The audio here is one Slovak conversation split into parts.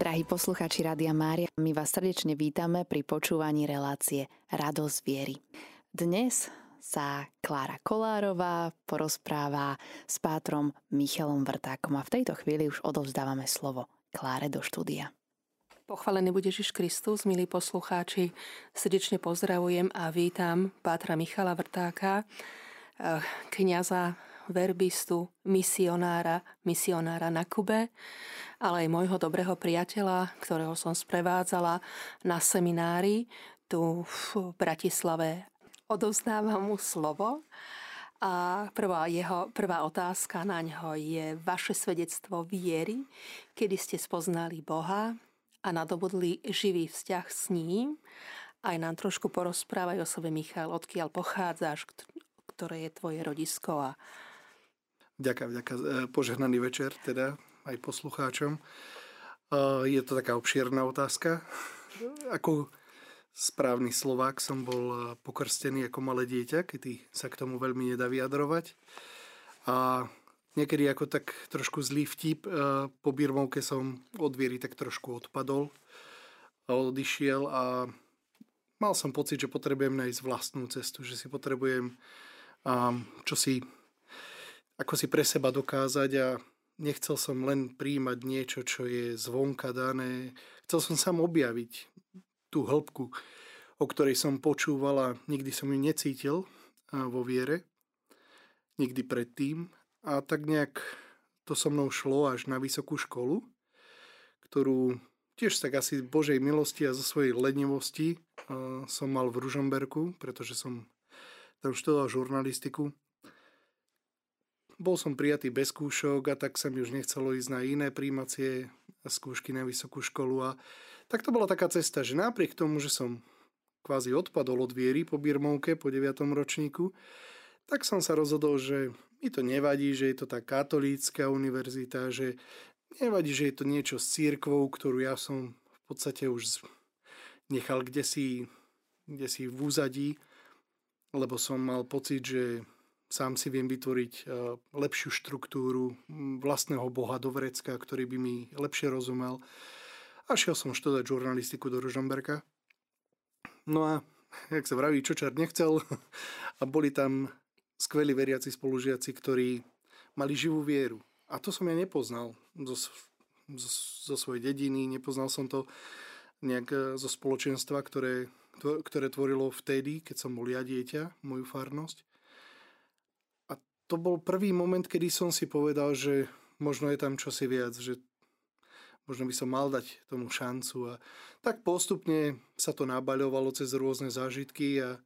Drahí poslucháči Rádia Mária, my vás srdečne vítame pri počúvaní relácie Radosť viery. Dnes sa Klára Kolárová porozpráva s pátrom Michalom Vrtákom a v tejto chvíli už odovzdávame slovo Kláre do štúdia. Pochválený bude Ježiš Kristus, milí poslucháči. Srdečne pozdravujem a vítam pátra Michala Vrtáka, eh, kniaza verbistu, misionára, misionára na Kube, ale aj môjho dobrého priateľa, ktorého som sprevádzala na seminári tu v Bratislave. Odovzdávam mu slovo a prvá, jeho, prvá otázka na ňo je vaše svedectvo viery, kedy ste spoznali Boha a nadobudli živý vzťah s ním. Aj nám trošku porozprávaj o sebe, Michal, odkiaľ pochádzaš, ktoré je tvoje rodisko a Ďakujem, ďakujem. E, požehnaný večer teda aj poslucháčom. E, je to taká obšierna otázka. Ako správny Slovák som bol e, pokrstený ako malé dieťa, kedy sa k tomu veľmi nedá vyjadrovať. A niekedy ako tak trošku zlý vtip, po birmovke som od viery tak trošku odpadol a odišiel a mal som pocit, že potrebujem nájsť vlastnú cestu, že si potrebujem čo si ako si pre seba dokázať a nechcel som len príjmať niečo, čo je zvonka dané. Chcel som sám objaviť tú hĺbku, o ktorej som počúval a nikdy som ju necítil vo viere. Nikdy predtým. A tak nejak to so mnou šlo až na vysokú školu, ktorú tiež tak asi Božej milosti a zo svojej lenivosti som mal v Ružomberku, pretože som tam študoval žurnalistiku bol som prijatý bez skúšok a tak sa mi už nechcelo ísť na iné príjmacie skúšky na vysokú školu. A tak to bola taká cesta, že napriek tomu, že som kvázi odpadol od viery po Birmovke, po 9. ročníku, tak som sa rozhodol, že mi to nevadí, že je to tá katolícka univerzita, že nevadí, že je to niečo s církvou, ktorú ja som v podstate už nechal kde si, kde si v úzadí, lebo som mal pocit, že sám si viem vytvoriť e, lepšiu štruktúru vlastného boha do vrecka, ktorý by mi lepšie rozumel. A šiel som študovať žurnalistiku do Ružomberka. No a, jak sa vraví, čo čart nechcel. A boli tam skvelí veriaci spolužiaci, ktorí mali živú vieru. A to som ja nepoznal zo, zo, zo svojej dediny, nepoznal som to nejak e, zo spoločenstva, ktoré, ktoré tvorilo vtedy, keď som bol ja dieťa, moju farnosť to bol prvý moment, kedy som si povedal, že možno je tam čosi viac, že možno by som mal dať tomu šancu. A tak postupne sa to nabaľovalo cez rôzne zážitky a,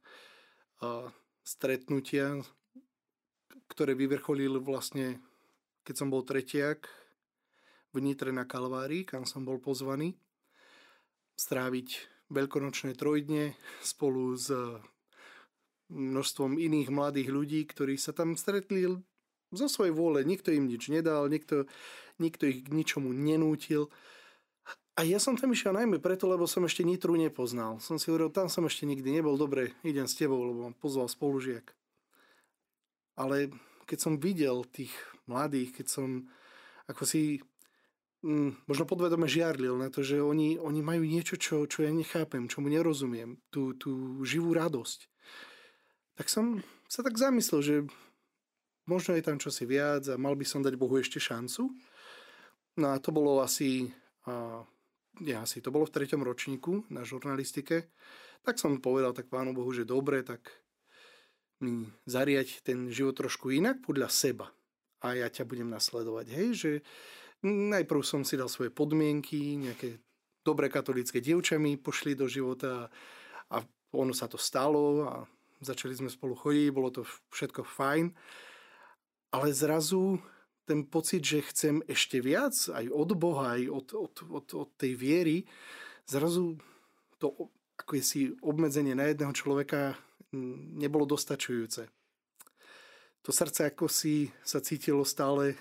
a stretnutia, ktoré vyvrcholili vlastne, keď som bol tretiak v Nitre na Kalvárii, kam som bol pozvaný, stráviť veľkonočné trojdne spolu s množstvom iných mladých ľudí, ktorí sa tam stretli zo svojej vôle. Nikto im nič nedal, nikto, nikto ich k ničomu nenútil. A ja som tam išiel najmä preto, lebo som ešte Nitru nepoznal. Som si hovoril, tam som ešte nikdy nebol, dobre, idem s tebou, lebo mám pozval spolužiak. Ale keď som videl tých mladých, keď som ako si mm, možno podvedome žiarlil na to, že oni, oni majú niečo, čo, čo ja nechápem, čomu nerozumiem, tú, tú živú radosť tak som sa tak zamyslel, že možno je tam čosi viac a mal by som dať Bohu ešte šancu. No a to bolo asi, a, ja, asi to bolo v treťom ročníku na žurnalistike. Tak som povedal tak pánu Bohu, že dobre, tak mi zariať ten život trošku inak podľa seba. A ja ťa budem nasledovať. Hej, že najprv som si dal svoje podmienky, nejaké dobré katolické dievča pošli do života a ono sa to stalo a začali sme spolu chodiť, bolo to všetko fajn, ale zrazu ten pocit, že chcem ešte viac, aj od Boha, aj od, od, od, od tej viery, zrazu to ako je si obmedzenie na jedného človeka nebolo dostačujúce. To srdce ako si sa cítilo stále,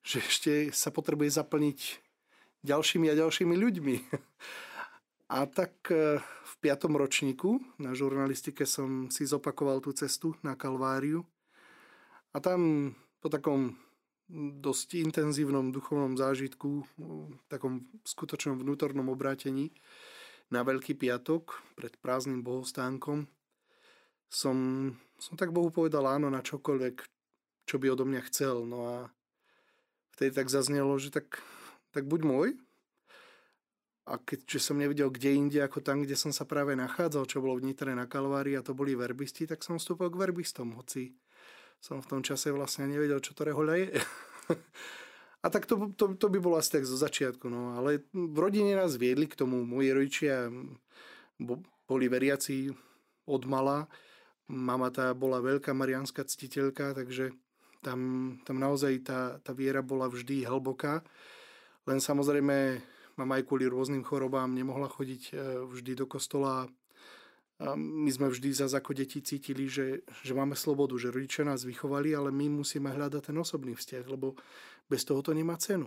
že ešte sa potrebuje zaplniť ďalšími a ďalšími ľuďmi. A tak e, piatom ročníku na žurnalistike som si zopakoval tú cestu na Kalváriu a tam po takom dosť intenzívnom duchovnom zážitku, takom skutočnom vnútornom obrátení na Veľký piatok pred prázdnym bohostánkom som, som tak Bohu povedal áno na čokoľvek, čo by odo mňa chcel. No a vtedy tak zaznelo, že tak, tak buď môj. A keďže som nevidel kde inde ako tam, kde som sa práve nachádzal, čo bolo v na Kalvárii a to boli verbisti, tak som vstúpil k verbistom, hoci som v tom čase vlastne nevedel, čo to rehoľa je. a tak to, to, to by bolo asi tak zo začiatku. No. Ale v rodine nás viedli k tomu. Moji rodičia boli veriaci od mala. Mama tá bola veľká marianská ctiteľka, takže tam, tam naozaj tá, tá viera bola vždy hlboká. Len samozrejme mám aj kvôli rôznym chorobám nemohla chodiť e, vždy do kostola. A my sme vždy za ako deti cítili, že, že máme slobodu, že rodičia nás vychovali, ale my musíme hľadať ten osobný vzťah, lebo bez toho to nemá cenu.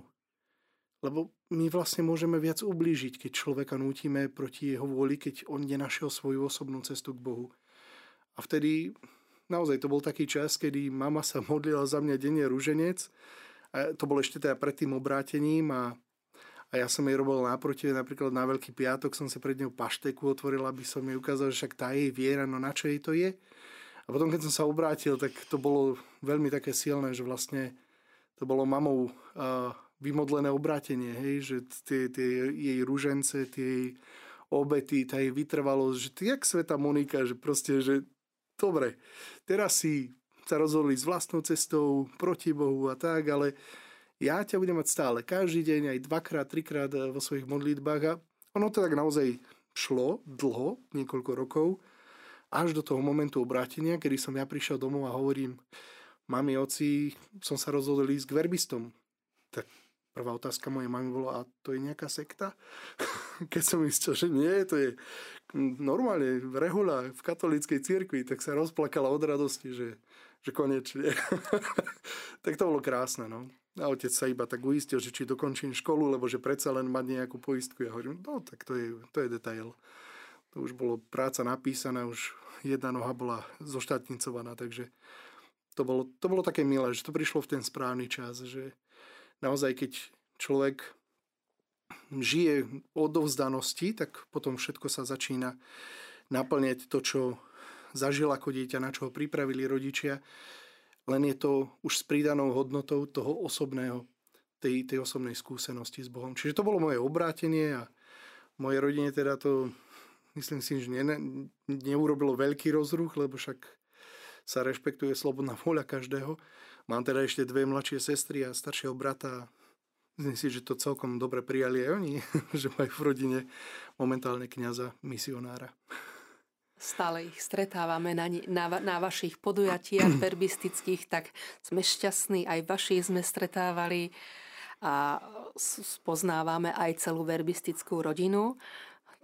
Lebo my vlastne môžeme viac ublížiť, keď človeka nútime proti jeho vôli, keď on nenašiel svoju osobnú cestu k Bohu. A vtedy naozaj to bol taký čas, kedy mama sa modlila za mňa denne rúženec. A to bolo ešte teda pred tým obrátením a ja som jej robil náproti, napríklad na Veľký piatok som sa pred ňou pašteku otvoril, aby som jej ukázal, že však tá jej viera, no na čo jej to je. A potom, keď som sa obrátil, tak to bolo veľmi také silné, že vlastne to bolo mamou uh, vymodlené obrátenie, hej, že tie, tie jej rúžence, tie jej obety, tá jej vytrvalosť, že ty jak sveta Monika, že proste, že dobre, teraz si sa rozhodli s vlastnou cestou proti Bohu a tak, ale ja ťa budem mať stále, každý deň, aj dvakrát, trikrát eh, vo svojich modlitbách a ono to tak naozaj šlo dlho, niekoľko rokov, až do toho momentu obrátenia, kedy som ja prišiel domov a hovorím, mami, oci, som sa rozhodol ísť k verbistom. Tak prvá otázka mojej mamy bola, a to je nejaká sekta? Keď som myslel, že nie, to je normálne rehoľa v katolíckej cirkvi, tak sa rozplakala od radosti, že, že konečne. tak to bolo krásne, no. A otec sa iba tak uistil, že či dokončím školu, lebo že predsa len mať nejakú poistku. Ja hovorím, no tak to je, to je detail. To už bolo práca napísaná, už jedna noha bola zoštátnicovaná, takže to bolo, to bolo také milé, že to prišlo v ten správny čas, že naozaj keď človek žije odovzdanosti, tak potom všetko sa začína naplňať to, čo zažil ako dieťa, na čo ho pripravili rodičia len je to už s pridanou hodnotou toho osobného, tej, tej osobnej skúsenosti s Bohom. Čiže to bolo moje obrátenie a moje rodine teda to, myslím si, že ne, neurobilo veľký rozruch, lebo však sa rešpektuje slobodná vôľa každého. Mám teda ešte dve mladšie sestry a staršieho brata. Myslím si, že to celkom dobre prijali aj oni, že majú v rodine momentálne kniaza misionára. Stále ich stretávame na, na, na vašich podujatiach verbistických, tak sme šťastní, aj vaši sme stretávali a spoznávame aj celú verbistickú rodinu.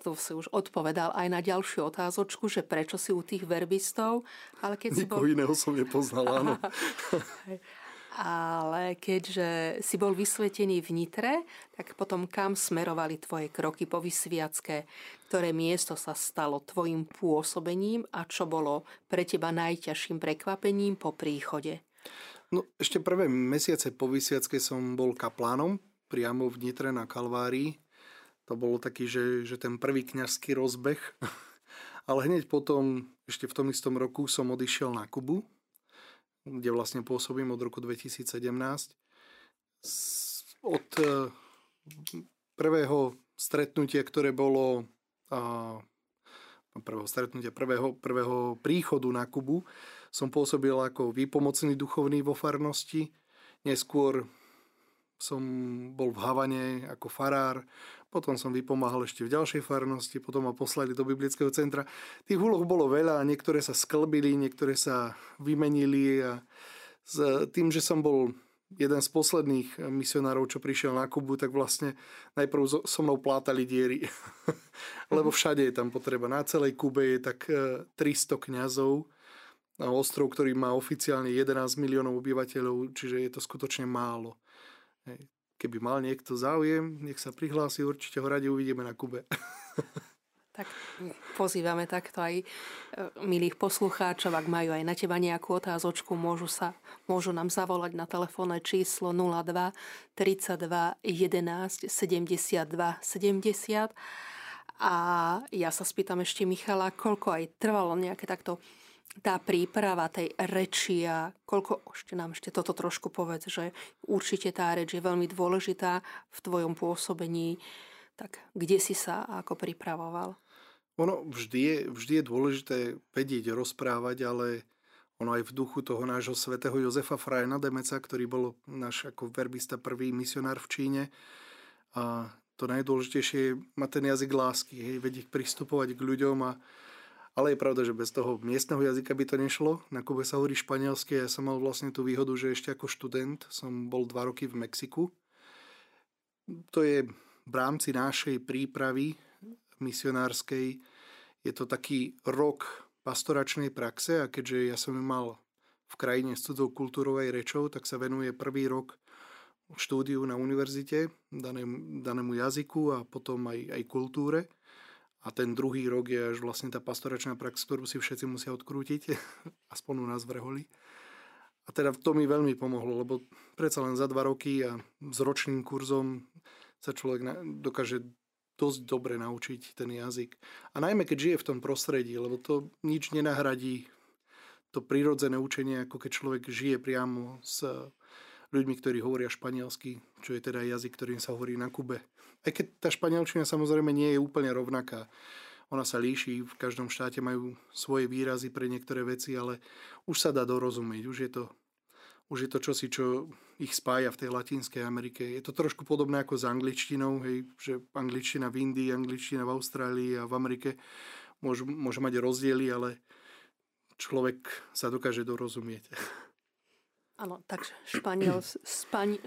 To si už odpovedal aj na ďalšiu otázočku, že prečo si u tých verbistov. Ale keď si bol... iného som nepoznal, áno. ale keďže si bol vysvetený v Nitre, tak potom kam smerovali tvoje kroky po vysviacké? Ktoré miesto sa stalo tvojim pôsobením a čo bolo pre teba najťažším prekvapením po príchode? No, ešte prvé mesiace po vysviacké som bol kaplánom priamo v Nitre na Kalvárii. To bolo taký, že, že ten prvý kňazský rozbeh. Ale hneď potom, ešte v tom istom roku, som odišiel na Kubu, kde vlastne pôsobím od roku 2017. Od e, prvého stretnutia, ktoré bolo prvého stretnutia, prvého, prvého príchodu na Kubu, som pôsobil ako výpomocný duchovný vo farnosti. Neskôr som bol v Havane ako farár, potom som vypomáhal ešte v ďalšej farnosti, potom ma poslali do biblického centra. Tých úloh bolo veľa, niektoré sa sklbili, niektoré sa vymenili a s tým, že som bol jeden z posledných misionárov, čo prišiel na Kubu, tak vlastne najprv so mnou plátali diery. Lebo mhm. všade je tam potreba. Na celej Kube je tak 300 e, kňazov. Ostrov, ktorý má oficiálne 11 miliónov obyvateľov, čiže je to skutočne málo. Hej. Keby mal niekto záujem, nech sa prihlási, určite ho radi uvidíme na Kube. Tak pozývame takto aj e, milých poslucháčov, ak majú aj na teba nejakú otázočku, môžu, sa, môžu nám zavolať na telefónne číslo 02 32 11 72 70. A ja sa spýtam ešte Michala, koľko aj trvalo nejaké takto tá príprava tej reči a koľko, ešte nám ešte toto trošku povedz, že určite tá reč je veľmi dôležitá v tvojom pôsobení, tak kde si sa ako pripravoval? Ono vždy je, vždy je dôležité vedieť, rozprávať, ale ono aj v duchu toho nášho svätého Jozefa Frajna Demeca, ktorý bol náš ako verbista prvý misionár v Číne. A to najdôležitejšie je mať ten jazyk lásky, hej, vedieť pristupovať k ľuďom a ale je pravda, že bez toho miestneho jazyka by to nešlo. Na Kube sa hovorí španielsky a ja som mal vlastne tú výhodu, že ešte ako študent som bol dva roky v Mexiku. To je v rámci našej prípravy misionárskej je to taký rok pastoračnej praxe a keďže ja som mal v krajine s cudzou kultúrou aj rečou, tak sa venuje prvý rok štúdiu na univerzite, danému, danému jazyku a potom aj, aj kultúre. A ten druhý rok je až vlastne tá pastoračná prax, ktorú si všetci musia odkrútiť, aspoň u nás v Reholi. A teda to mi veľmi pomohlo, lebo predsa len za dva roky a s ročným kurzom sa človek dokáže dosť dobre naučiť ten jazyk. A najmä keď žije v tom prostredí, lebo to nič nenahradí to prírodzené učenie, ako keď človek žije priamo s ľuďmi, ktorí hovoria španielsky, čo je teda jazyk, ktorým sa hovorí na Kube. Aj keď tá španielčina samozrejme nie je úplne rovnaká. Ona sa líši, v každom štáte majú svoje výrazy pre niektoré veci, ale už sa dá dorozumieť, už je to už je to čosi, čo ich spája v tej Latinskej Amerike. Je to trošku podobné ako s angličtinou, hej, že angličtina v Indii, angličtina v Austrálii a v Amerike môže, môže mať rozdiely, ale človek sa dokáže dorozumieť. Áno, takže španiel,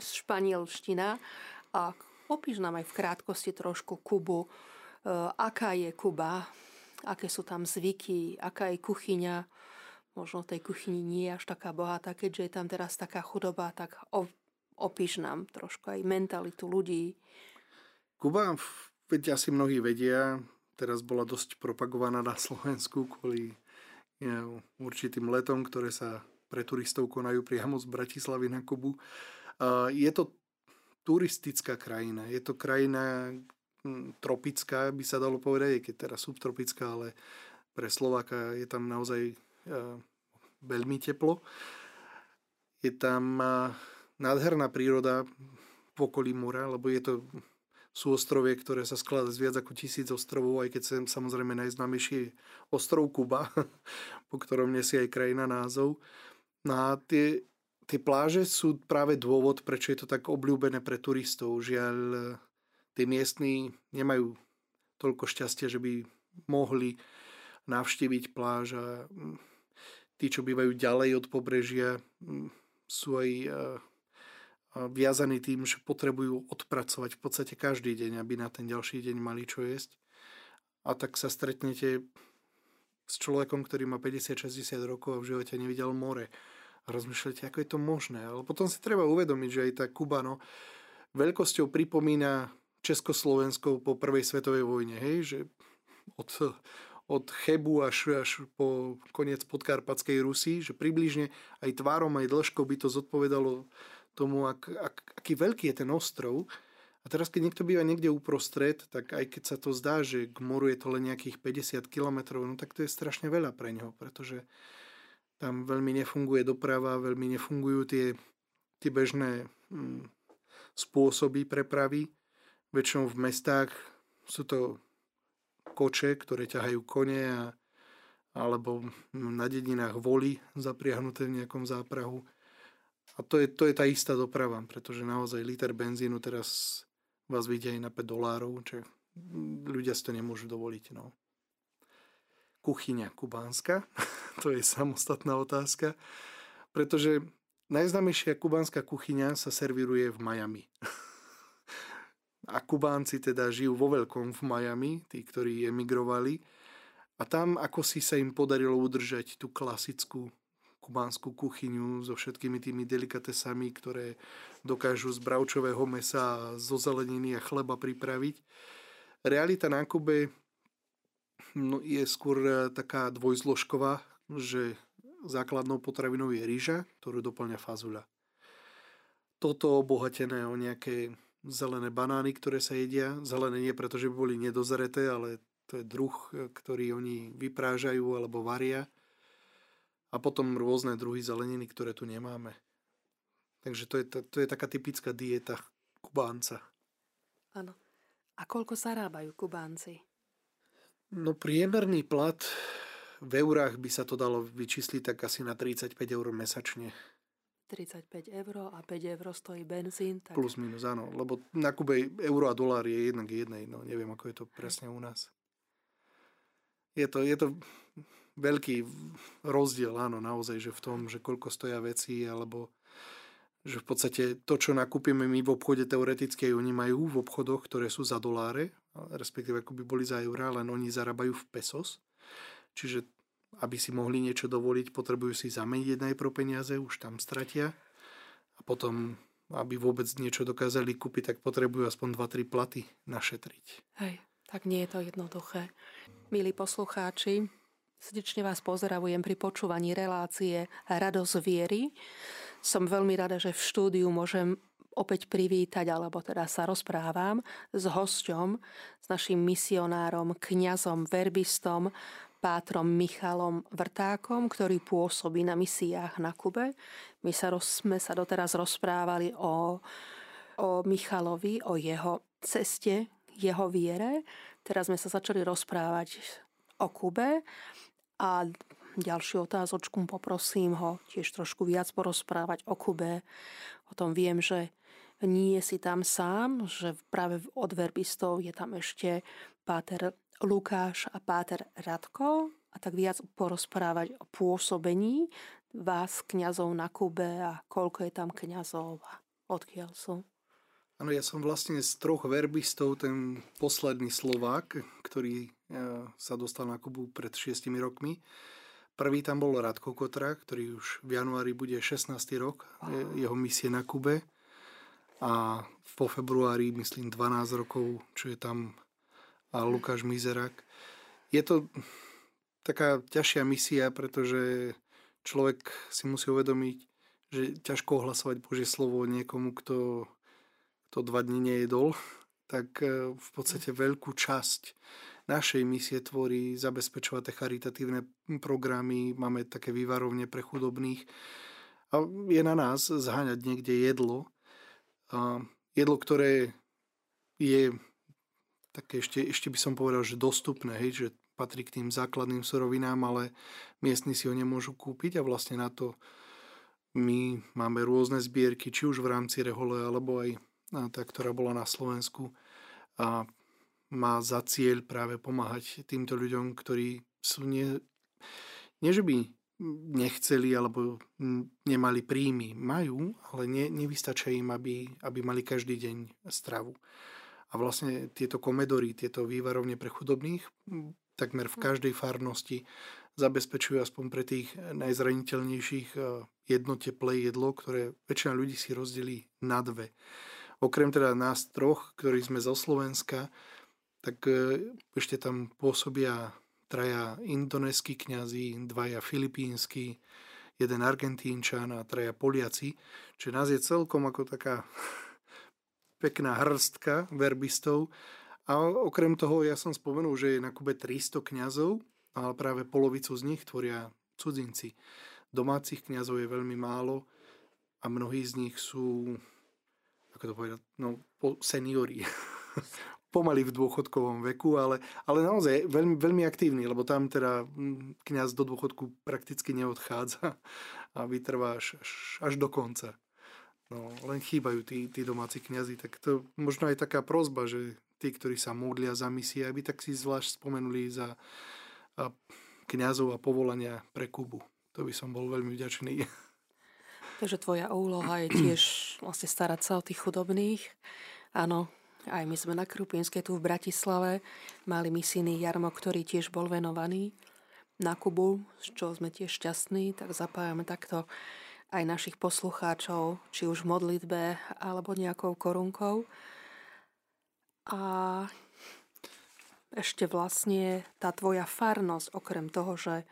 španielština. A opíš nám aj v krátkosti trošku Kubu. E, aká je Kuba? Aké sú tam zvyky? Aká je kuchyňa? možno tej kuchyni nie je až taká bohatá, keďže je tam teraz taká chudoba, tak opíš nám trošku aj mentalitu ľudí. Kuba, veď asi mnohí vedia, teraz bola dosť propagovaná na Slovensku kvôli ja, určitým letom, ktoré sa pre turistov konajú priamo z Bratislavy na Kubu. Je to turistická krajina. Je to krajina hm, tropická, by sa dalo povedať, keď teda subtropická, ale pre Slováka je tam naozaj veľmi teplo. Je tam nádherná príroda v okolí mora, lebo je to, sú ostrovie, ktoré sa skladá z viac ako tisíc ostrovov, aj keď sem samozrejme najznámejší je ostrov Kuba, po ktorom nesie aj krajina názov. No a tie, tie pláže sú práve dôvod, prečo je to tak obľúbené pre turistov. Žiaľ, tí miestni nemajú toľko šťastia, že by mohli navštíviť pláž a tí, čo bývajú ďalej od pobrežia, sú aj viazaní tým, že potrebujú odpracovať v podstate každý deň, aby na ten ďalší deň mali čo jesť. A tak sa stretnete s človekom, ktorý má 50-60 rokov a v živote nevidel more. A rozmýšľate, ako je to možné. Ale potom si treba uvedomiť, že aj tá Kuba no, veľkosťou pripomína Československo po prvej svetovej vojne. Hej? Že od od Chebu až, až po koniec podkarpatskej Rusy, že približne aj tvárom, aj dĺžkou by to zodpovedalo tomu, ak, ak, aký veľký je ten ostrov. A teraz, keď niekto býva niekde uprostred, tak aj keď sa to zdá, že k moru je to len nejakých 50 km, no tak to je strašne veľa pre ňo, pretože tam veľmi nefunguje doprava, veľmi nefungujú tie, tie bežné hm, spôsoby prepravy. Väčšinou v mestách sú to koče, ktoré ťahajú kone a, alebo na dedinách voly zapriahnuté v nejakom záprahu. A to je, to je tá istá doprava, pretože naozaj liter benzínu teraz vás vidia aj na 5 dolárov, čo ľudia si to nemôžu dovoliť. No. Kuchyňa kubánska, to je samostatná otázka, pretože najznámejšia kubánska kuchyňa sa servíruje v Miami. A Kubánci teda žijú vo veľkom v Miami, tí, ktorí emigrovali. A tam ako si sa im podarilo udržať tú klasickú kubánsku kuchyňu so všetkými tými delikatesami, ktoré dokážu z bravčového mesa, zo zeleniny a chleba pripraviť. Realita na Kube je skôr e, taká dvojzložková, že základnou potravinou je rýža, ktorú doplňa fazuľa. Toto obohatené o nejaké zelené banány, ktoré sa jedia. Zelené nie preto, že by boli nedozreté, ale to je druh, e, ktorý oni vyprážajú alebo varia. A potom rôzne druhy zeleniny, ktoré tu nemáme. Takže to je, to je taká typická dieta Kubánca. Áno. A koľko zarábajú Kubánci? No priemerný plat v eurách by sa to dalo vyčísliť tak asi na 35 eur mesačne. 35 eur a 5 eur stojí benzín. Tak... Plus minus, áno. Lebo na Kube euro a dolár je jednak jednej. No neviem, ako je to presne u nás. Je to, je to veľký rozdiel, áno, naozaj, že v tom, že koľko stoja veci, alebo že v podstate to, čo nakúpime my v obchode, teoreticky oni majú v obchodoch, ktoré sú za doláre, respektíve ako by boli za eurá, len oni zarábajú v pesos. Čiže aby si mohli niečo dovoliť, potrebujú si zameniť najprv peniaze, už tam stratia. A potom, aby vôbec niečo dokázali kúpiť, tak potrebujú aspoň 2-3 platy našetriť. Hej, tak nie je to jednoduché. Milí poslucháči, srdečne vás pozdravujem pri počúvaní relácie Radosť viery. Som veľmi rada, že v štúdiu môžem opäť privítať, alebo teda sa rozprávam s hosťom, s našim misionárom, kňazom, verbistom, pátrom Michalom Vrtákom, ktorý pôsobí na misiách na Kube. My sa, roz, sme sa doteraz rozprávali o, o Michalovi, o jeho ceste, jeho viere. Teraz sme sa začali rozprávať o Kube a ďalšiu otázočku, poprosím ho tiež trošku viac porozprávať o Kube. O tom viem, že nie si tam sám, že práve od verbistov je tam ešte páter Lukáš a páter Radko a tak viac porozprávať o pôsobení vás, kňazov na Kube a koľko je tam kňazov a odkiaľ sú. Áno, ja som vlastne z troch verbistov ten posledný Slovák, ktorý e, sa dostal na Kubu pred šiestimi rokmi. Prvý tam bol Radko Kotra, ktorý už v januári bude 16. rok jeho misie na Kube. A po februári, myslím, 12 rokov, čo je tam a Lukáš Mizerak. Je to taká ťažšia misia, pretože človek si musí uvedomiť, že ťažko ohlasovať Božie slovo niekomu, kto, kto dva dní nejedol, tak e, v podstate veľkú časť našej misie tvorí zabezpečovať charitatívne programy, máme také vývarovne pre chudobných. A je na nás zháňať niekde jedlo. A jedlo, ktoré je také ešte, ešte by som povedal, že dostupné, hej, že patrí k tým základným surovinám, ale miestni si ho nemôžu kúpiť a vlastne na to my máme rôzne zbierky, či už v rámci Rehole, alebo aj tá, ktorá bola na Slovensku. A má za cieľ práve pomáhať týmto ľuďom, ktorí sú nie, nie že by nechceli alebo nemali príjmy. Majú, ale ne, nevystačia im, aby, aby mali každý deň stravu. A vlastne tieto komedory, tieto vývarovne pre chudobných, takmer v každej farnosti zabezpečujú aspoň pre tých najzraniteľnejších e, jedno teplé jedlo, ktoré väčšina ľudí si rozdelí na dve. Okrem teda nás troch, ktorí sme zo Slovenska, tak e, ešte tam pôsobia traja indonéskí kňazi, dvaja filipínsky, jeden argentínčan a traja Poliaci. Čiže nás je celkom ako taká pekná hrstka verbistov. A okrem toho ja som spomenul, že je na Kube 300 kňazov, ale práve polovicu z nich tvoria cudzinci. Domácich kňazov je veľmi málo a mnohí z nich sú, ako to povedať, no, seniori. pomaly v dôchodkovom veku, ale, ale naozaj veľmi, veľmi aktívny, lebo tam teda mm, kňaz do dôchodku prakticky neodchádza a vytrvá až, až, až do konca. No, len chýbajú tí, tí domáci kňazi, tak to možno aj taká prozba, že tí, ktorí sa modlia za misie, aby tak si zvlášť spomenuli za a kňazov a povolania pre Kubu. To by som bol veľmi vďačný. Takže tvoja úloha je tiež vlastne starať sa o tých chudobných. Áno, aj my sme na Krupinskej tu v Bratislave mali misijný jarmo, ktorý tiež bol venovaný na Kubu, z čo sme tiež šťastní, tak zapájame takto aj našich poslucháčov, či už v modlitbe alebo nejakou korunkou. A ešte vlastne tá tvoja farnosť, okrem toho, že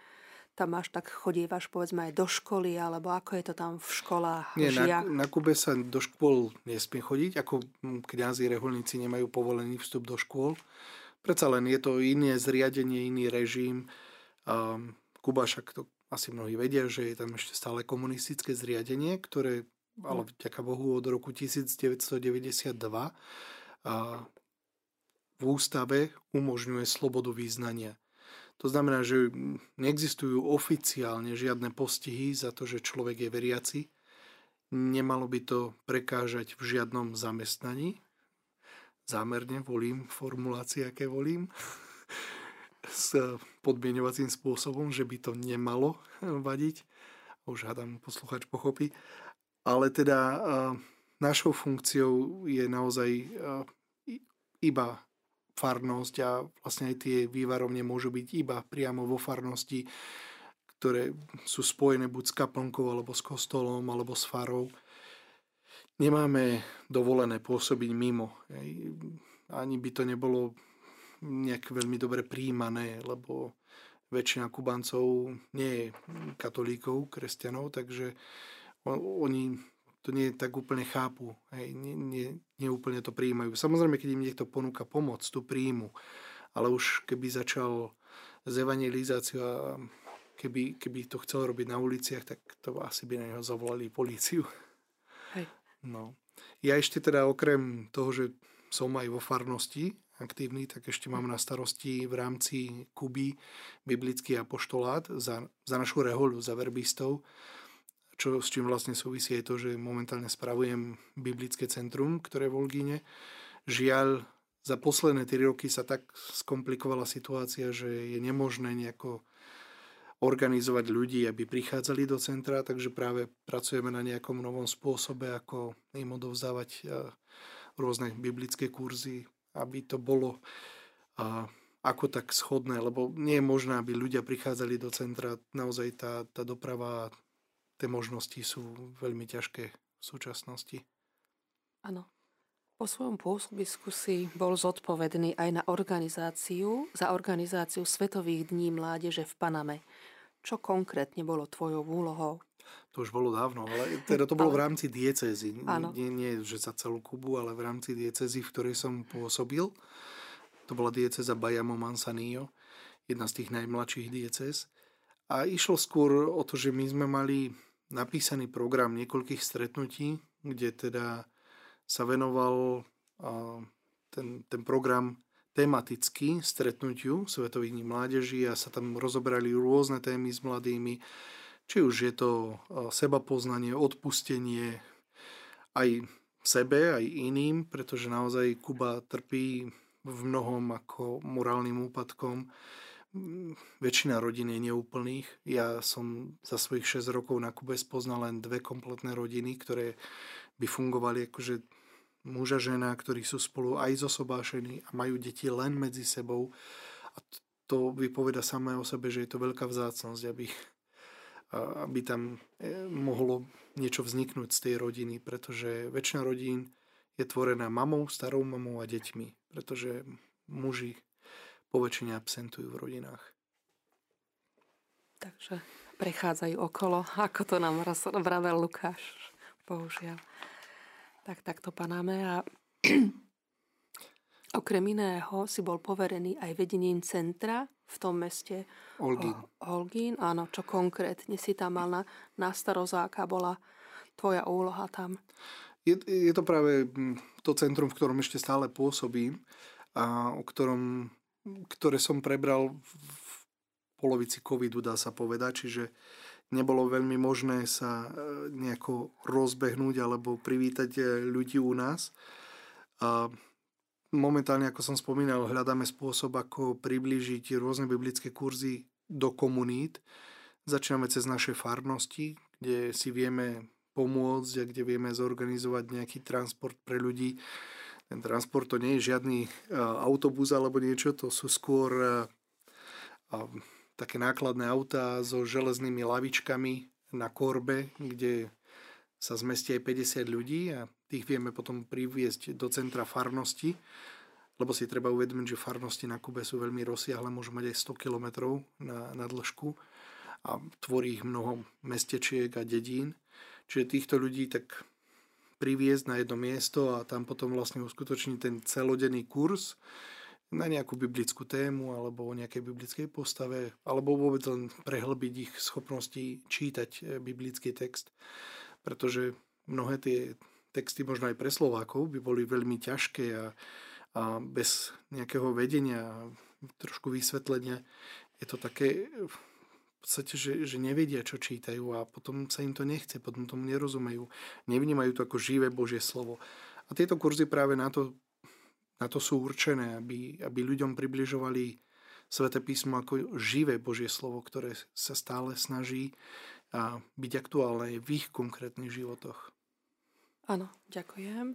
tam máš tak chodívaš povedzme aj do školy, alebo ako je to tam v školách? Nie, na, na Kube sa do škôl nesmie chodiť, ako kňazi reholníci nemajú povolený vstup do škôl. Predsa len je to iné zriadenie, iný režim. Um, Kuba však to asi mnohí vedia, že je tam ešte stále komunistické zriadenie, ktoré, ale hm. vďaka Bohu, od roku 1992 a v ústave umožňuje slobodu význania. To znamená, že neexistujú oficiálne žiadne postihy za to, že človek je veriaci. Nemalo by to prekážať v žiadnom zamestnaní. Zámerne volím formulácie, aké volím s podmienovacím spôsobom, že by to nemalo vadiť. Už hádam, posluchač pochopí. Ale teda našou funkciou je naozaj iba farnosť a vlastne aj tie vývarovne môžu byť iba priamo vo farnosti, ktoré sú spojené buď s kaplnkou, alebo s kostolom, alebo s farou. Nemáme dovolené pôsobiť mimo. Ani by to nebolo nejak veľmi dobre príjmané, lebo väčšina Kubancov nie je katolíkov, kresťanov, takže oni to nie tak úplne chápu, hej, nie, nie, nie úplne to príjmajú. Samozrejme, keď im niekto ponúka pomoc, tú príjmu, ale už keby začal s evangelizáciou a keby, keby to chcel robiť na uliciach, tak to asi by na neho zavolali políciu. Hej. No. Ja ešte teda okrem toho, že som aj vo farnosti aktívny, tak ešte mám na starosti v rámci Kuby biblický apoštolát za, za našu reholu, za verbistov čo, s čím vlastne súvisí aj to, že momentálne spravujem biblické centrum, ktoré je v Olgíne. Žiaľ, za posledné 3 roky sa tak skomplikovala situácia, že je nemožné nejako organizovať ľudí, aby prichádzali do centra, takže práve pracujeme na nejakom novom spôsobe, ako im odovzdávať rôzne biblické kurzy, aby to bolo ako tak schodné, lebo nie je možné, aby ľudia prichádzali do centra. Naozaj tá, tá doprava tie možnosti sú veľmi ťažké v súčasnosti. Áno. Po svojom pôsobisku si bol zodpovedný aj na organizáciu, za organizáciu Svetových dní mládeže v Paname. Čo konkrétne bolo tvojou úlohou? To už bolo dávno, ale teda to bolo ale... v rámci diecezy. Nie, nie, že za celú Kubu, ale v rámci diecezy, v ktorej som pôsobil. To bola dieceza Bayamo Mansanillo, jedna z tých najmladších diecez. A išlo skôr o to, že my sme mali napísaný program niekoľkých stretnutí, kde teda sa venoval ten, ten program tematicky stretnutiu Svetových dní mládeží a sa tam rozoberali rôzne témy s mladými, či už je to seba poznanie, odpustenie aj sebe, aj iným, pretože naozaj Kuba trpí v mnohom ako morálnym úpadkom väčšina rodín je neúplných. Ja som za svojich 6 rokov na Kube spoznal len dve kompletné rodiny, ktoré by fungovali akože muža, žena, ktorí sú spolu aj zosobášení a majú deti len medzi sebou. A to vypoveda samé o sebe, že je to veľká vzácnosť, aby, aby tam e, mohlo niečo vzniknúť z tej rodiny, pretože väčšina rodín je tvorená mamou, starou mamou a deťmi, pretože muži poväčšine absentujú v rodinách. Takže prechádzajú okolo, ako to nám raz vravel Lukáš, bohužiaľ. Tak takto panáme a okrem iného si bol poverený aj vedením centra v tom meste Holgín. Holgín, áno, čo konkrétne si tam mal na, na starozáka, bola tvoja úloha tam? Je, je to práve hm, to centrum, v ktorom ešte stále pôsobím a o ktorom ktoré som prebral v polovici covidu, dá sa povedať, čiže nebolo veľmi možné sa e, nejako rozbehnúť alebo privítať e, ľudí u nás. A momentálne, ako som spomínal, hľadáme spôsob, ako priblížiť rôzne biblické kurzy do komunít. Začíname cez naše farnosti, kde si vieme pomôcť a kde vieme zorganizovať nejaký transport pre ľudí, ten transport to nie je žiadny autobus alebo niečo, to sú skôr také nákladné autá so železnými lavičkami na korbe, kde sa zmestí aj 50 ľudí a tých vieme potom priviesť do centra farnosti lebo si treba uvedomiť, že farnosti na Kube sú veľmi rozsiahle, môžu mať aj 100 kilometrov na, na dĺžku a tvorí ich mnoho mestečiek a dedín. Čiže týchto ľudí tak priviesť na jedno miesto a tam potom vlastne uskutočniť ten celodenný kurz na nejakú biblickú tému alebo o nejakej biblickej postave alebo vôbec len prehlbiť ich schopnosti čítať e, biblický text. Pretože mnohé tie texty možno aj pre Slovákov by boli veľmi ťažké a a bez nejakého vedenia, trošku vysvetlenia, je to také podstate, že, že nevedia, čo čítajú a potom sa im to nechce, potom tomu nerozumejú, nevnímajú to ako živé Božie slovo. A tieto kurzy práve na to, na to sú určené, aby, aby ľuďom približovali Sveté písmo ako živé Božie slovo, ktoré sa stále snaží byť aktuálne v ich konkrétnych životoch. Áno, ďakujem.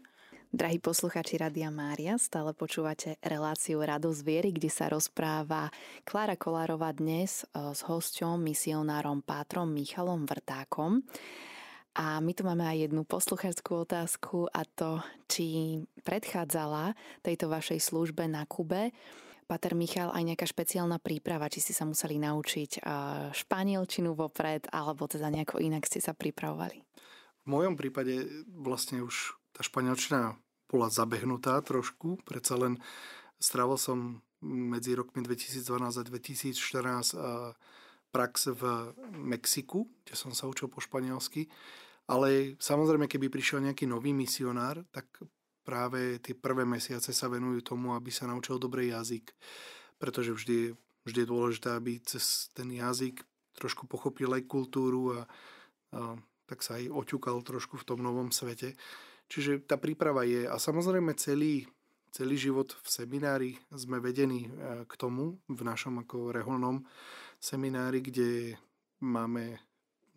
Drahí posluchači Radia Mária, stále počúvate reláciu Radosť viery, kde sa rozpráva Klára Kolárova dnes e, s hosťom, misionárom Pátrom Michalom Vrtákom. A my tu máme aj jednu posluchačskú otázku a to, či predchádzala tejto vašej službe na Kube Pater Michal, aj nejaká špeciálna príprava, či ste sa museli naučiť e, španielčinu vopred, alebo teda nejako inak ste sa pripravovali? V mojom prípade vlastne už tá španielčina bola zabehnutá trošku, predsa len strávil som medzi rokmi 2012 a 2014 prax v Mexiku, kde som sa učil po španielsky. Ale samozrejme, keby prišiel nejaký nový misionár, tak práve tie prvé mesiace sa venujú tomu, aby sa naučil dobrý jazyk. Pretože vždy, vždy je dôležité, aby cez ten jazyk trošku pochopil aj kultúru a, a tak sa aj oťukal trošku v tom novom svete. Čiže tá príprava je a samozrejme celý, celý život v seminári sme vedení e, k tomu v našom ako reholnom seminári, kde máme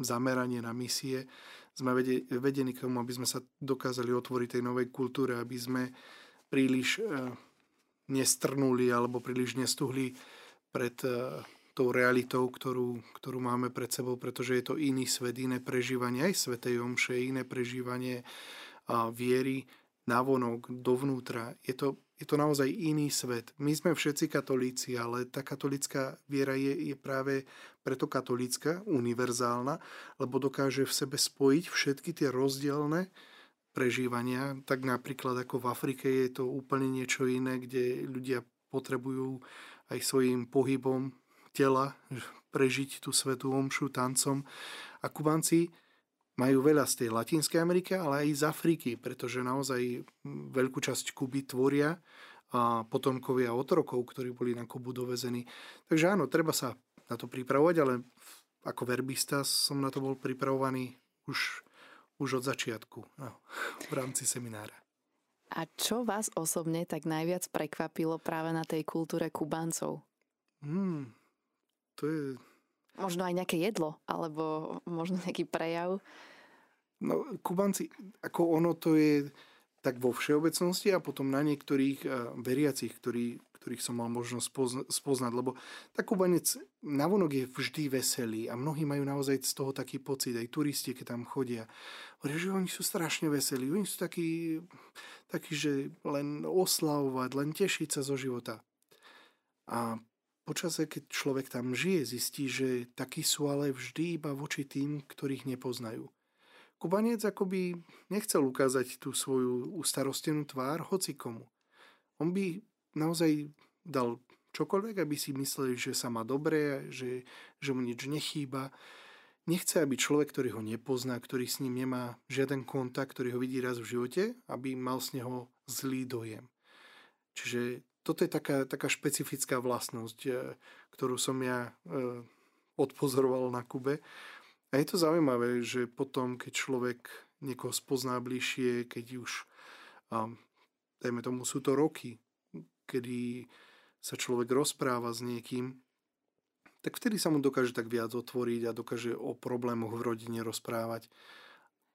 zameranie na misie, sme vedení k tomu, aby sme sa dokázali otvoriť tej novej kultúre, aby sme príliš e, nestrnuli alebo príliš nestuhli pred e, tou realitou, ktorú, ktorú máme pred sebou, pretože je to iný svet, iné prežívanie aj Svetej Omše, iné prežívanie viery navonok, dovnútra. Je to, je to naozaj iný svet. My sme všetci katolíci, ale tá katolická viera je, je práve preto katolická, univerzálna, lebo dokáže v sebe spojiť všetky tie rozdielne prežívania. Tak napríklad ako v Afrike je to úplne niečo iné, kde ľudia potrebujú aj svojim pohybom tela prežiť tú svetú omšu tancom. A Kubanci majú veľa z tej Latinskej Ameriky, ale aj z Afriky, pretože naozaj veľkú časť Kuby tvoria a potomkovia otrokov, ktorí boli na Kubu dovezení. Takže áno, treba sa na to pripravovať, ale ako verbista som na to bol pripravovaný už, už od začiatku no, v rámci seminára. A čo vás osobne tak najviac prekvapilo práve na tej kultúre Kubancov? Hmm, to je Možno aj nejaké jedlo, alebo možno nejaký prejav. No, Kubanci, ako ono to je tak vo všeobecnosti a potom na niektorých uh, veriacich, ktorí, ktorých som mal možnosť spozna- spoznať, lebo tak Kubanec navonok je vždy veselý a mnohí majú naozaj z toho taký pocit, aj turisti, keď tam chodia. Hovoria, že oni sú strašne veselí, oni sú takí, takí, že len oslavovať, len tešiť sa zo života. A Počase, keď človek tam žije, zistí, že takí sú ale vždy iba voči tým, ktorých nepoznajú. Kubanec akoby nechcel ukázať tú svoju ustarostenú tvár hoci komu. On by naozaj dal čokoľvek, aby si mysleli, že sa má dobre, že, že mu nič nechýba. Nechce, aby človek, ktorý ho nepozná, ktorý s ním nemá žiaden kontakt, ktorý ho vidí raz v živote, aby mal z neho zlý dojem. Čiže toto je taká, taká špecifická vlastnosť, e, ktorú som ja e, odpozoroval na Kube. A je to zaujímavé, že potom, keď človek niekoho spozná bližšie, keď už, dajme tomu, sú to roky, kedy sa človek rozpráva s niekým, tak vtedy sa mu dokáže tak viac otvoriť a dokáže o problémoch v rodine rozprávať.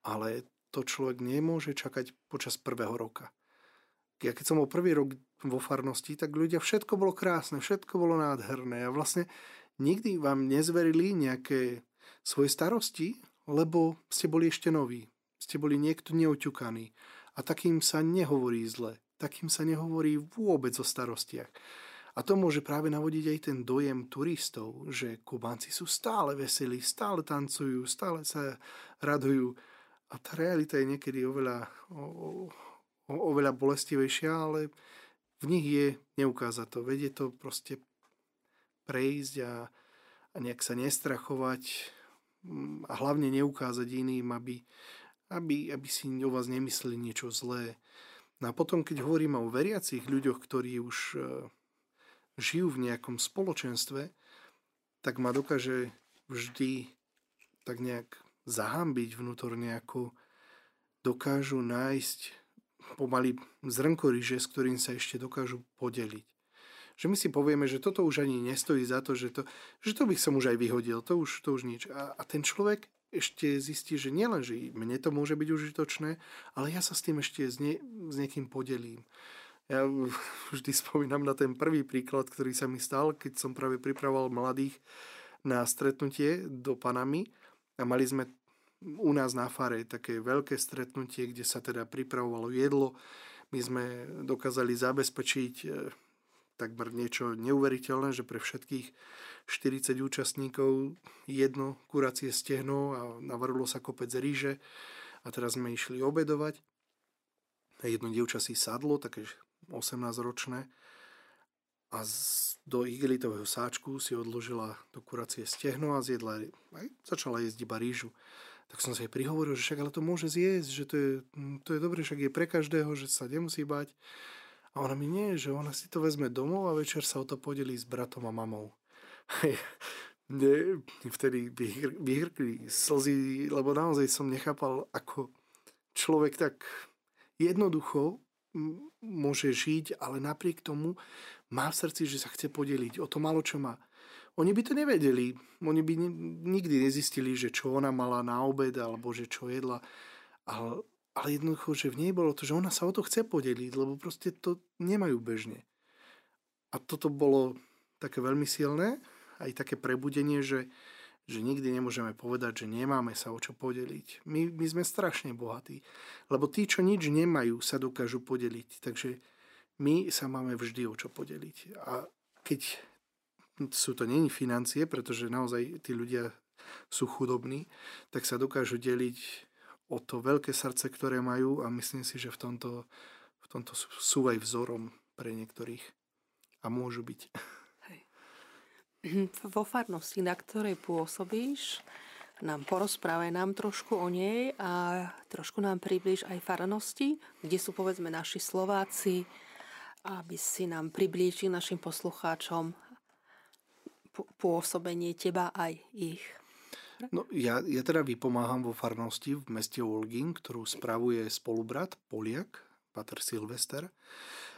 Ale to človek nemôže čakať počas prvého roka ja keď som bol prvý rok vo farnosti, tak ľudia, všetko bolo krásne, všetko bolo nádherné a vlastne nikdy vám nezverili nejaké svoje starosti, lebo ste boli ešte noví. Ste boli niekto neoťukaný. A takým sa nehovorí zle. takým sa nehovorí vôbec o starostiach. A to môže práve navodiť aj ten dojem turistov, že Kubánci sú stále veselí, stále tancujú, stále sa radujú. A tá realita je niekedy oveľa, o, o, oveľa bolestivejšia, ale v nich je neukázať to. Vedie to proste prejsť a, a nejak sa nestrachovať a hlavne neukázať iným, aby, aby, aby si o vás nemysleli niečo zlé. No a potom, keď hovoríme o veriacich ľuďoch, ktorí už e, žijú v nejakom spoločenstve, tak ma dokáže vždy tak nejak zahambiť vnútorne, ako dokážu nájsť pomaly zrnko ríže, s ktorým sa ešte dokážu podeliť. Že my si povieme, že toto už ani nestojí za to, že to, že to by som už aj vyhodil, to už, to už nič. A, a ten človek ešte zistí, že nielen, že mne to môže byť užitočné, ale ja sa s tým ešte s, nie, s niekým podelím. Ja vždy spomínam na ten prvý príklad, ktorý sa mi stal, keď som práve pripravoval mladých na stretnutie do Panamy a mali sme u nás na fare také veľké stretnutie, kde sa teda pripravovalo jedlo. My sme dokázali zabezpečiť e, takmer niečo neuveriteľné, že pre všetkých 40 účastníkov jedno kuracie stehno a navrlo sa kopec ríže a teraz sme išli obedovať. Jedno dievča si sadlo, také 18-ročné a z, do igelitového sáčku si odložila do kuracie stehno a zjedla, aj začala jesť iba rýžu. Tak som sa jej prihovoril, že však ale to môže zjesť, že to je, to je dobré, však je pre každého, že sa nemusí bať. A ona mi nie, že ona si to vezme domov a večer sa o to podelí s bratom a mamou. Mne vtedy vyhrkli slzy, lebo naozaj som nechápal, ako človek tak jednoducho môže žiť, ale napriek tomu má v srdci, že sa chce podeliť o to malo, čo má. Oni by to nevedeli. Oni by nikdy nezistili, že čo ona mala na obed, alebo že čo jedla. Ale, ale jednoducho, že v nej bolo to, že ona sa o to chce podeliť, lebo proste to nemajú bežne. A toto bolo také veľmi silné, aj také prebudenie, že že nikdy nemôžeme povedať, že nemáme sa o čo podeliť. My, my sme strašne bohatí, lebo tí, čo nič nemajú, sa dokážu podeliť. Takže my sa máme vždy o čo podeliť. A keď sú to není financie, pretože naozaj tí ľudia sú chudobní, tak sa dokážu deliť o to veľké srdce, ktoré majú a myslím si, že v tomto, v tomto sú aj vzorom pre niektorých a môžu byť. vo farnosti, na ktorej pôsobíš, nám porozprávaj nám trošku o nej a trošku nám približ aj farnosti, kde sú povedzme naši Slováci, aby si nám priblížil našim poslucháčom pôsobenie teba aj ich. No, ja, ja teda vypomáham vo farnosti v meste Olgin, ktorú spravuje spolubrat Poliak, Pater Silvester,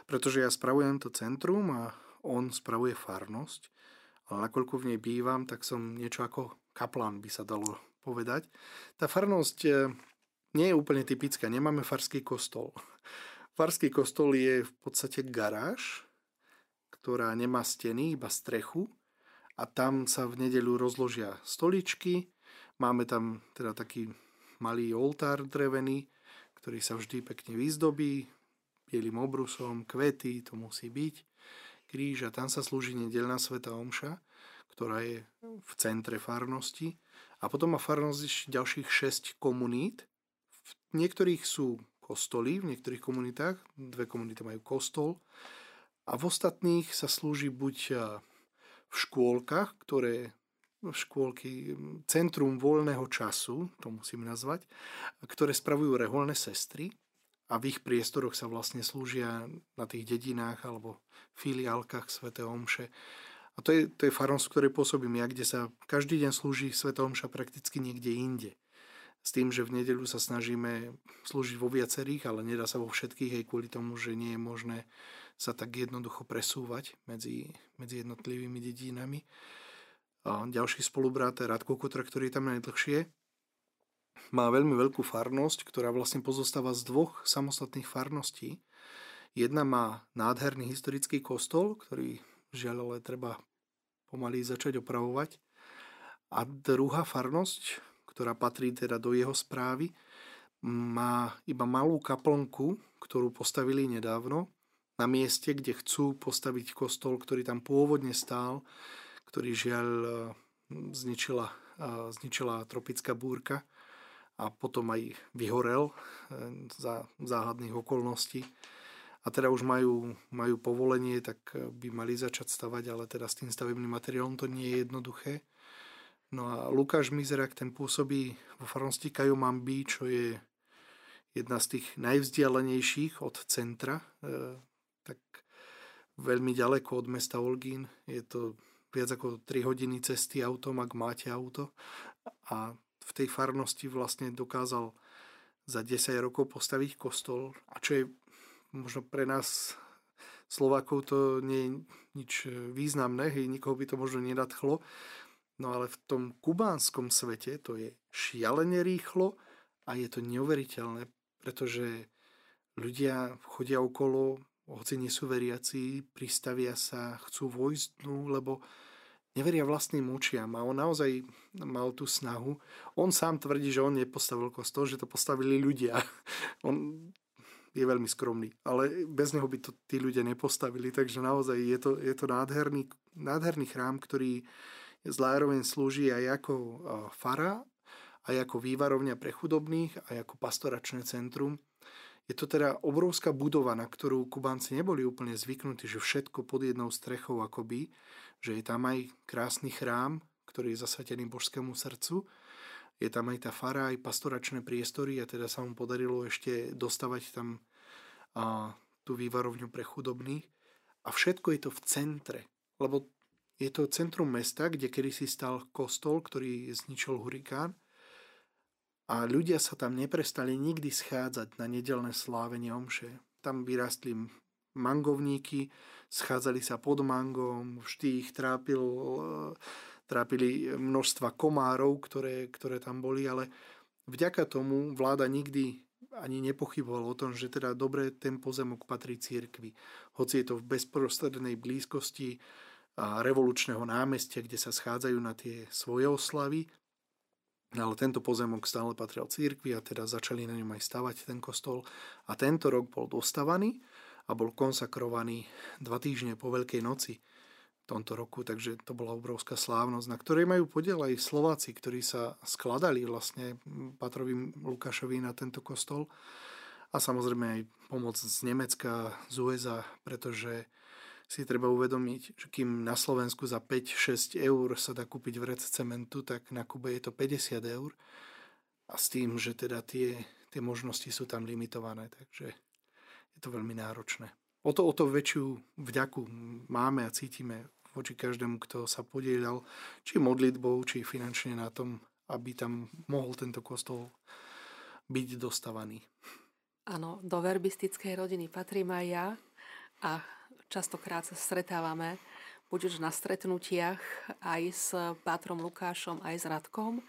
pretože ja spravujem to centrum a on spravuje farnosť. Ale nakoľko v nej bývam, tak som niečo ako kaplán, by sa dalo povedať. Tá farnosť e, nie je úplne typická, nemáme farský kostol. Farský kostol je v podstate garáž, ktorá nemá steny, iba strechu a tam sa v nedeľu rozložia stoličky, máme tam teda taký malý oltár drevený, ktorý sa vždy pekne vyzdobí, bielým obrusom, kvety, to musí byť. Kríž a tam sa slúži nedelná sveta omša, ktorá je v centre farnosti. A potom má farnosť ďalších 6 komunít. V niektorých sú kostoly, v niektorých komunitách, dve komunity majú kostol. A v ostatných sa slúži buď v škôlkach, ktoré škôlky, centrum voľného času, to musím nazvať, ktoré spravujú reholné sestry a v ich priestoroch sa vlastne slúžia na tých dedinách alebo filiálkach Sv. Omše. A to je, to je farnosť, v pôsobím ja, kde sa každý deň slúži Sv. Omša prakticky niekde inde. S tým, že v nedeľu sa snažíme slúžiť vo viacerých, ale nedá sa vo všetkých aj kvôli tomu, že nie je možné sa tak jednoducho presúvať medzi, medzi jednotlivými dedinami. A ďalší spolubrat, Radko Kutra, ktorý je tam najdlhšie, má veľmi veľkú farnosť, ktorá vlastne pozostáva z dvoch samostatných farností. Jedna má nádherný historický kostol, ktorý žiaľ ale treba pomaly začať opravovať. A druhá farnosť, ktorá patrí teda do jeho správy, má iba malú kaplnku, ktorú postavili nedávno, na mieste, kde chcú postaviť kostol, ktorý tam pôvodne stál, ktorý žiaľ e, zničila, e, zničila tropická búrka a potom aj vyhorel e, za záhadných okolností. A teda už majú, majú povolenie, tak by mali začať stavať, ale teda s tým stavebným materiálom to nie je jednoduché. No a Lukáš Mizrak ten pôsobí vo farnosti Kajomambi, čo je jedna z tých najvzdialenejších od centra, tak veľmi ďaleko od mesta Olgín. Je to viac ako 3 hodiny cesty autom, ak máte auto. A v tej farnosti vlastne dokázal za 10 rokov postaviť kostol. A čo je možno pre nás Slovákov to nie je nič významné, hej, nikoho by to možno nenadchlo. No ale v tom kubánskom svete to je šialene rýchlo a je to neuveriteľné pretože ľudia chodia okolo, hoci nie sú veriaci, pristavia sa, chcú vojsť dnu, lebo neveria vlastným očiam a on naozaj mal tú snahu. On sám tvrdí, že on nepostavil kostol, že to postavili ľudia. On je veľmi skromný, ale bez neho by to tí ľudia nepostavili, takže naozaj je to, je to nádherný, nádherný chrám, ktorý zároveň slúži aj ako fara aj ako vývarovňa pre chudobných, aj ako pastoračné centrum. Je to teda obrovská budova, na ktorú Kubánci neboli úplne zvyknutí, že všetko pod jednou strechou akoby, že je tam aj krásny chrám, ktorý je zasvetený božskému srdcu, je tam aj tá fara, aj pastoračné priestory a teda sa mu podarilo ešte dostavať tam a, tú vývarovňu pre chudobných. A všetko je to v centre, lebo je to centrum mesta, kde kedysi stal kostol, ktorý zničil hurikán a ľudia sa tam neprestali nikdy schádzať na nedelné slávenie omše. Tam vyrastli mangovníky, schádzali sa pod mangom, vždy ich trápil, trápili množstva komárov, ktoré, ktoré tam boli, ale vďaka tomu vláda nikdy ani nepochyboval o tom, že teda dobre ten pozemok patrí církvi. Hoci je to v bezprostrednej blízkosti revolučného námestia, kde sa schádzajú na tie svoje oslavy, ale tento pozemok stále patril církvi a teda začali na ňom aj stavať ten kostol. A tento rok bol dostavaný a bol konsakrovaný dva týždne po Veľkej noci v tomto roku, takže to bola obrovská slávnosť, na ktorej majú podiel aj Slováci, ktorí sa skladali vlastne Patrovi Lukášovi na tento kostol. A samozrejme aj pomoc z Nemecka, z USA, pretože si treba uvedomiť, že kým na Slovensku za 5-6 eur sa dá kúpiť vrec cementu, tak na Kube je to 50 eur. A s tým, že teda tie, tie možnosti sú tam limitované, takže je to veľmi náročné. O to, o to väčšiu vďaku máme a cítime voči každému, kto sa podielal, či modlitbou, či finančne na tom, aby tam mohol tento kostol byť dostavaný. Áno, do verbistickej rodiny patrím aj ja a Častokrát sa stretávame buď už na stretnutiach aj s Pátrom Lukášom, aj s Radkom.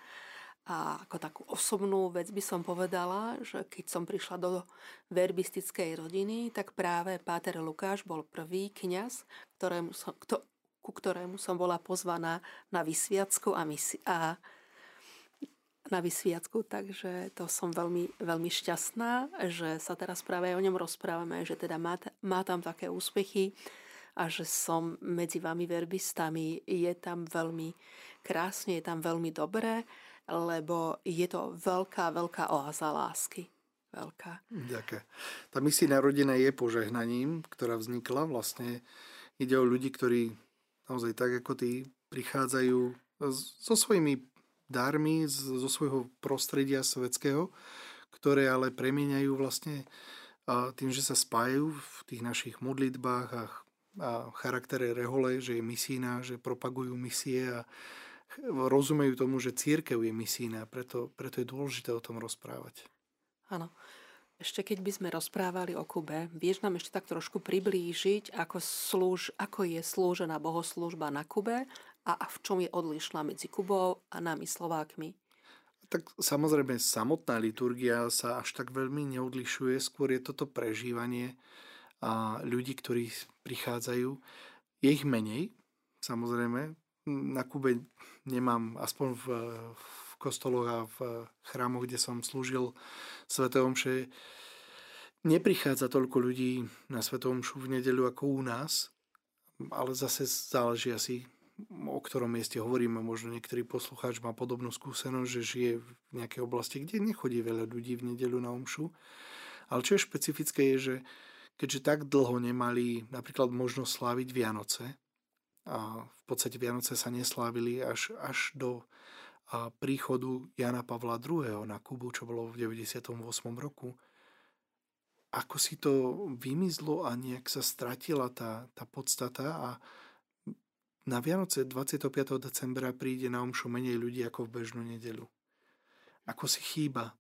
A ako takú osobnú vec by som povedala, že keď som prišla do verbistickej rodiny, tak práve Páter Lukáš bol prvý kňaz, ktorému som, kto, ku ktorému som bola pozvaná na vysviacku a, misi, a na vysviacku, takže to som veľmi, veľmi šťastná, že sa teraz práve o ňom rozprávame, že teda má, má tam také úspechy a že som medzi vami verbistami. Je tam veľmi krásne, je tam veľmi dobré, lebo je to veľká, veľká oáza lásky. Veľká. Ďakujem. Tá misijná rodina je požehnaním, ktorá vznikla. Vlastne ide o ľudí, ktorí naozaj tak ako ty prichádzajú so svojimi darmi zo svojho prostredia svetského, ktoré ale premieňajú vlastne tým, že sa spájajú v tých našich modlitbách a, a charaktere rehole, že je misína, že propagujú misie a rozumejú tomu, že církev je misína, preto, preto je dôležité o tom rozprávať. Áno. Ešte keď by sme rozprávali o Kube, vieš nám ešte tak trošku priblížiť, ako, slúž, ako je slúžená bohoslúžba na Kube a v čom je odlišná medzi Kubou a nami Slovákmi? Tak samozrejme, samotná liturgia sa až tak veľmi neodlišuje, skôr je toto prežívanie a ľudí, ktorí prichádzajú. Je ich menej, samozrejme. Na Kube nemám, aspoň v, v kostoloch a v chrámoch, kde som slúžil Sv. Omše, neprichádza toľko ľudí na Sv. Omšu v nedeľu ako u nás, ale zase záleží asi o ktorom mieste hovoríme. Možno niektorý poslucháč má podobnú skúsenosť, že žije v nejakej oblasti, kde nechodí veľa ľudí v nedeľu na omšu. Ale čo je špecifické je, že keďže tak dlho nemali napríklad možnosť sláviť Vianoce, a v podstate Vianoce sa neslávili až, až do a príchodu Jana Pavla II. na Kubu, čo bolo v 98. roku, ako si to vymizlo a nejak sa stratila tá, tá podstata a na Vianoce 25. decembra príde na omšu menej ľudí ako v bežnú nedelu. Ako si chýba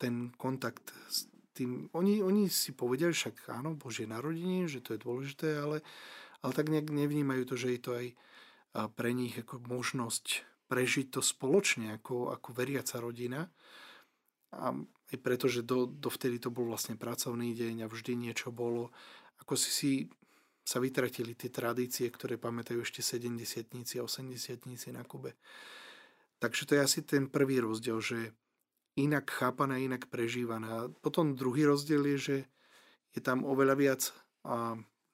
ten kontakt s tým. Oni, oni si povedia, však áno, Božie narodenie, že to je dôležité, ale ale tak nejak nevnímajú to, že je to aj pre nich ako možnosť prežiť to spoločne ako, ako veriaca rodina. A aj preto, že do, dovtedy to bol vlastne pracovný deň a vždy niečo bolo. Ako si si sa vytratili tie tradície, ktoré pamätajú ešte 70 a 80 na Kube. Takže to je asi ten prvý rozdiel, že inak chápané, inak prežívané. A potom druhý rozdiel je, že je tam oveľa viac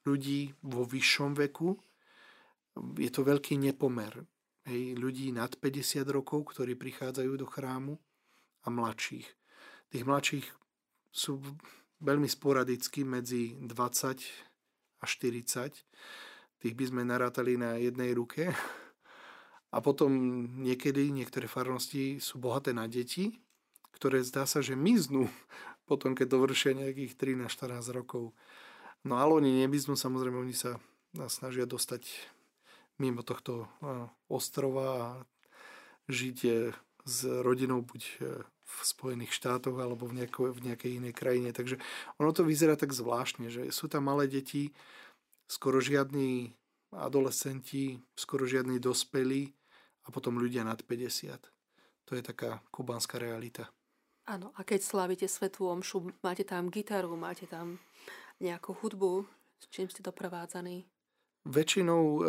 ľudí vo vyššom veku. Je to veľký nepomer. Hej, ľudí nad 50 rokov, ktorí prichádzajú do chrámu a mladších. Tých mladších sú veľmi sporadicky medzi 20 a 40. Tých by sme narátali na jednej ruke. A potom niekedy niektoré farnosti sú bohaté na deti, ktoré zdá sa, že miznú potom, keď dovršia nejakých 13-14 rokov. No ale oni nebyznú, samozrejme, oni sa snažia dostať mimo tohto ostrova a žiť e, s rodinou buď e, v Spojených štátoch alebo v nejakej, v nejakej inej krajine. Takže ono to vyzerá tak zvláštne, že sú tam malé deti, skoro žiadni adolescenti, skoro žiadni dospelí a potom ľudia nad 50. To je taká kubánska realita. Áno, a keď slávite Svetú Omšu, máte tam gitaru, máte tam nejakú hudbu? S čím ste doprevádzaní? Väčšinou, e,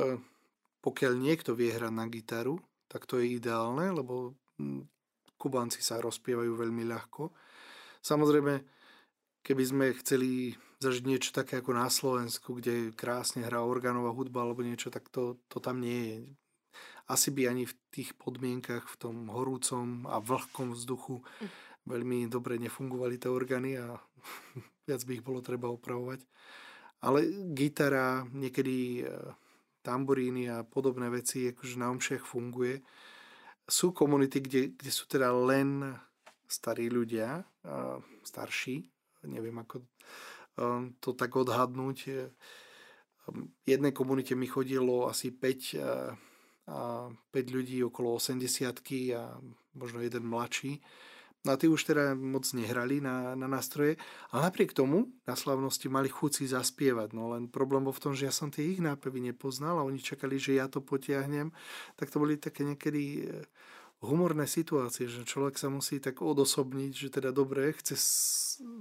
pokiaľ niekto vie hrať na gitaru, tak to je ideálne, lebo Kubanci sa rozpievajú veľmi ľahko. Samozrejme, keby sme chceli zažiť niečo také ako na Slovensku, kde krásne hrá organová hudba alebo niečo, tak to, to tam nie je. Asi by ani v tých podmienkach, v tom horúcom a vlhkom vzduchu veľmi dobre nefungovali tie orgány a viac by ich bolo treba opravovať. Ale gitara, niekedy e, tamburíny a podobné veci, akože na omšiach funguje. Sú komunity, kde, kde sú teda len starí ľudia, starší, neviem ako e, to tak odhadnúť. E, v jednej komunite mi chodilo asi 5, a 5 ľudí okolo 80 a možno jeden mladší. No a tí už teda moc nehrali na, na nástroje, ale napriek tomu na slavnosti mali chuť si zaspievať. No len problém bol v tom, že ja som tie ich nápevy nepoznal a oni čakali, že ja to potiahnem. Tak to boli také niekedy e, humorné situácie, že človek sa musí tak odosobniť, že teda dobre, chce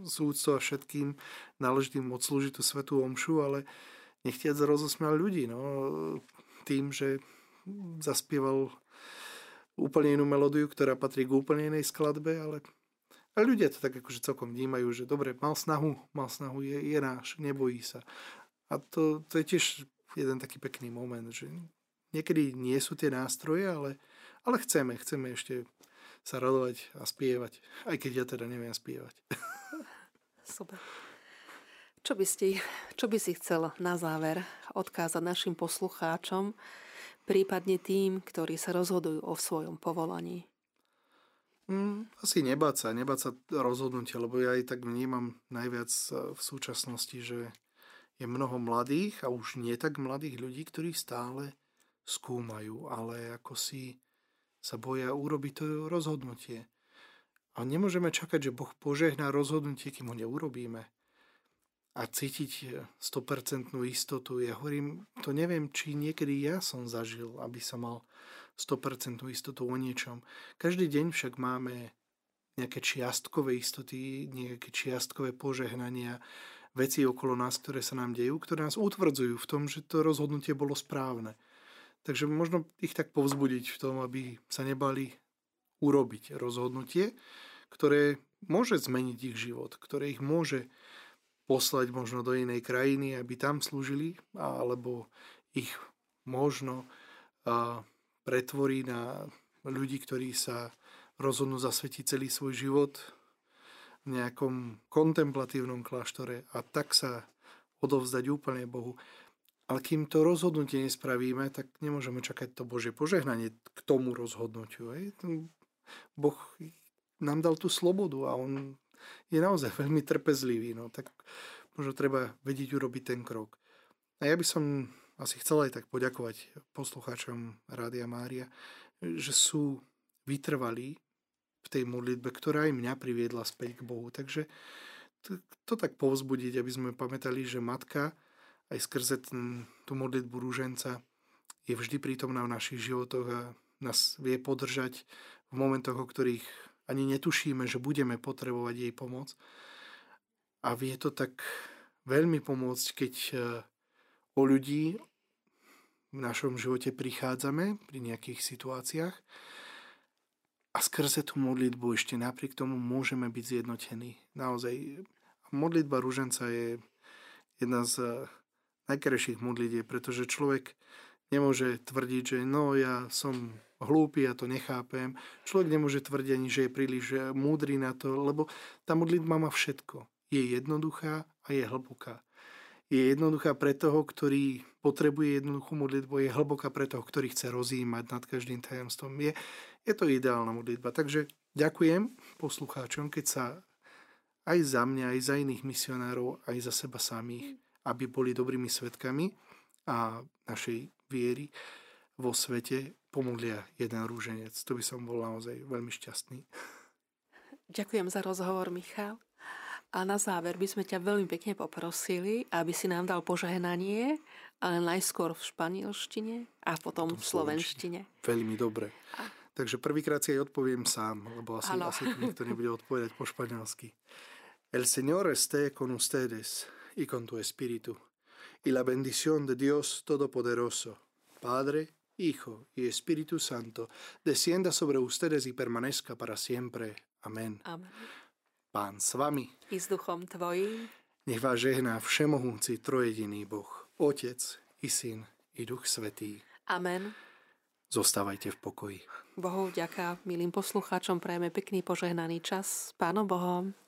s úctou a všetkým náležitým odslúžiť tú svetú omšu, ale nechtiac rozosmial ľudí. No, tým, že zaspieval úplne inú melódiu, ktorá patrí k úplne inej skladbe, ale a ľudia to tak akože celkom vnímajú, že dobre, mal snahu, mal snahu, je, je náš, nebojí sa. A to, to je tiež jeden taký pekný moment, že niekedy nie sú tie nástroje, ale, ale chceme, chceme ešte sa radovať a spievať, aj keď ja teda neviem spievať. Super. Čo by, ste, čo by si chcel na záver odkázať našim poslucháčom, prípadne tým, ktorí sa rozhodujú o svojom povolaní? Mm, asi nebáť sa, nebáť sa rozhodnutia, lebo ja aj tak vnímam najviac e, v súčasnosti, že je mnoho mladých a už nie tak mladých ľudí, ktorí stále skúmajú, ale ako si sa boja urobiť to rozhodnutie. A nemôžeme čakať, že Boh požehná rozhodnutie, kým ho neurobíme a cítiť 100% istotu. Ja hovorím, to neviem, či niekedy ja som zažil, aby som mal 100% istotu o niečom. Každý deň však máme nejaké čiastkové istoty, nejaké čiastkové požehnania, veci okolo nás, ktoré sa nám dejú, ktoré nás utvrdzujú v tom, že to rozhodnutie bolo správne. Takže možno ich tak povzbudiť v tom, aby sa nebali urobiť rozhodnutie, ktoré môže zmeniť ich život, ktoré ich môže poslať možno do inej krajiny, aby tam slúžili, alebo ich možno pretvorí na ľudí, ktorí sa rozhodnú zasvetiť celý svoj život v nejakom kontemplatívnom kláštore a tak sa odovzdať úplne Bohu. Ale kým to rozhodnutie nespravíme, tak nemôžeme čakať to Božie požehnanie k tomu rozhodnutiu. Boh nám dal tú slobodu a on je naozaj veľmi trpezlivý. No, tak možno treba vedieť urobiť ten krok. A ja by som asi chcel aj tak poďakovať poslucháčom Rádia Mária, že sú vytrvalí v tej modlitbe, ktorá aj mňa priviedla späť k Bohu. Takže to, to tak povzbudiť, aby sme pamätali, že matka aj skrze ten, tú modlitbu rúženca je vždy prítomná v našich životoch a nás vie podržať v momentoch, o ktorých ani netušíme, že budeme potrebovať jej pomoc. A vie to tak veľmi pomôcť, keď e, o ľudí v našom živote prichádzame pri nejakých situáciách a skrze tú modlitbu ešte napriek tomu môžeme byť zjednotení. Naozaj, modlitba rúženca je jedna z najkrajších modlitieb, pretože človek nemôže tvrdiť, že no ja som hlúpy, ja to nechápem. Človek nemôže tvrdiť ani, že je príliš eh, múdry na to, lebo tá modlitba má všetko. Je jednoduchá a je hlboká. Je jednoduchá pre toho, ktorý potrebuje jednoduchú modlitbu, je hlboká pre toho, ktorý chce rozímať nad každým tajomstvom. Je, je to ideálna modlitba. Takže ďakujem poslucháčom, keď sa aj za mňa, aj za iných misionárov, aj za seba samých, aby boli dobrými svetkami a našej viery vo svete pomodlia jeden rúženec. To by som bol naozaj veľmi šťastný. Ďakujem za rozhovor, Michal. A na záver by sme ťa veľmi pekne poprosili, aby si nám dal požehnanie, ale najskôr v španielštine a potom, potom v slovenštine. Veľmi dobre. A... Takže prvýkrát si aj odpoviem sám, lebo asi, asi nikto nebude odpovedať po španielsky. El Señor esté con ustedes y con tu espíritu. Y la bendición de Dios Todopoderoso, Padre, Hijo y Espíritu Santo, descienda sobre ustedes y permanezca para siempre. Amen. Amen. Pán s vami. I s duchom tvojím. Nech vás žehná všemohúci trojediný Boh, Otec i Syn i Duch Svetý. Amen. Zostávajte v pokoji. Bohu vďaka, milým poslucháčom, prajeme pekný požehnaný čas s Pánom Bohom.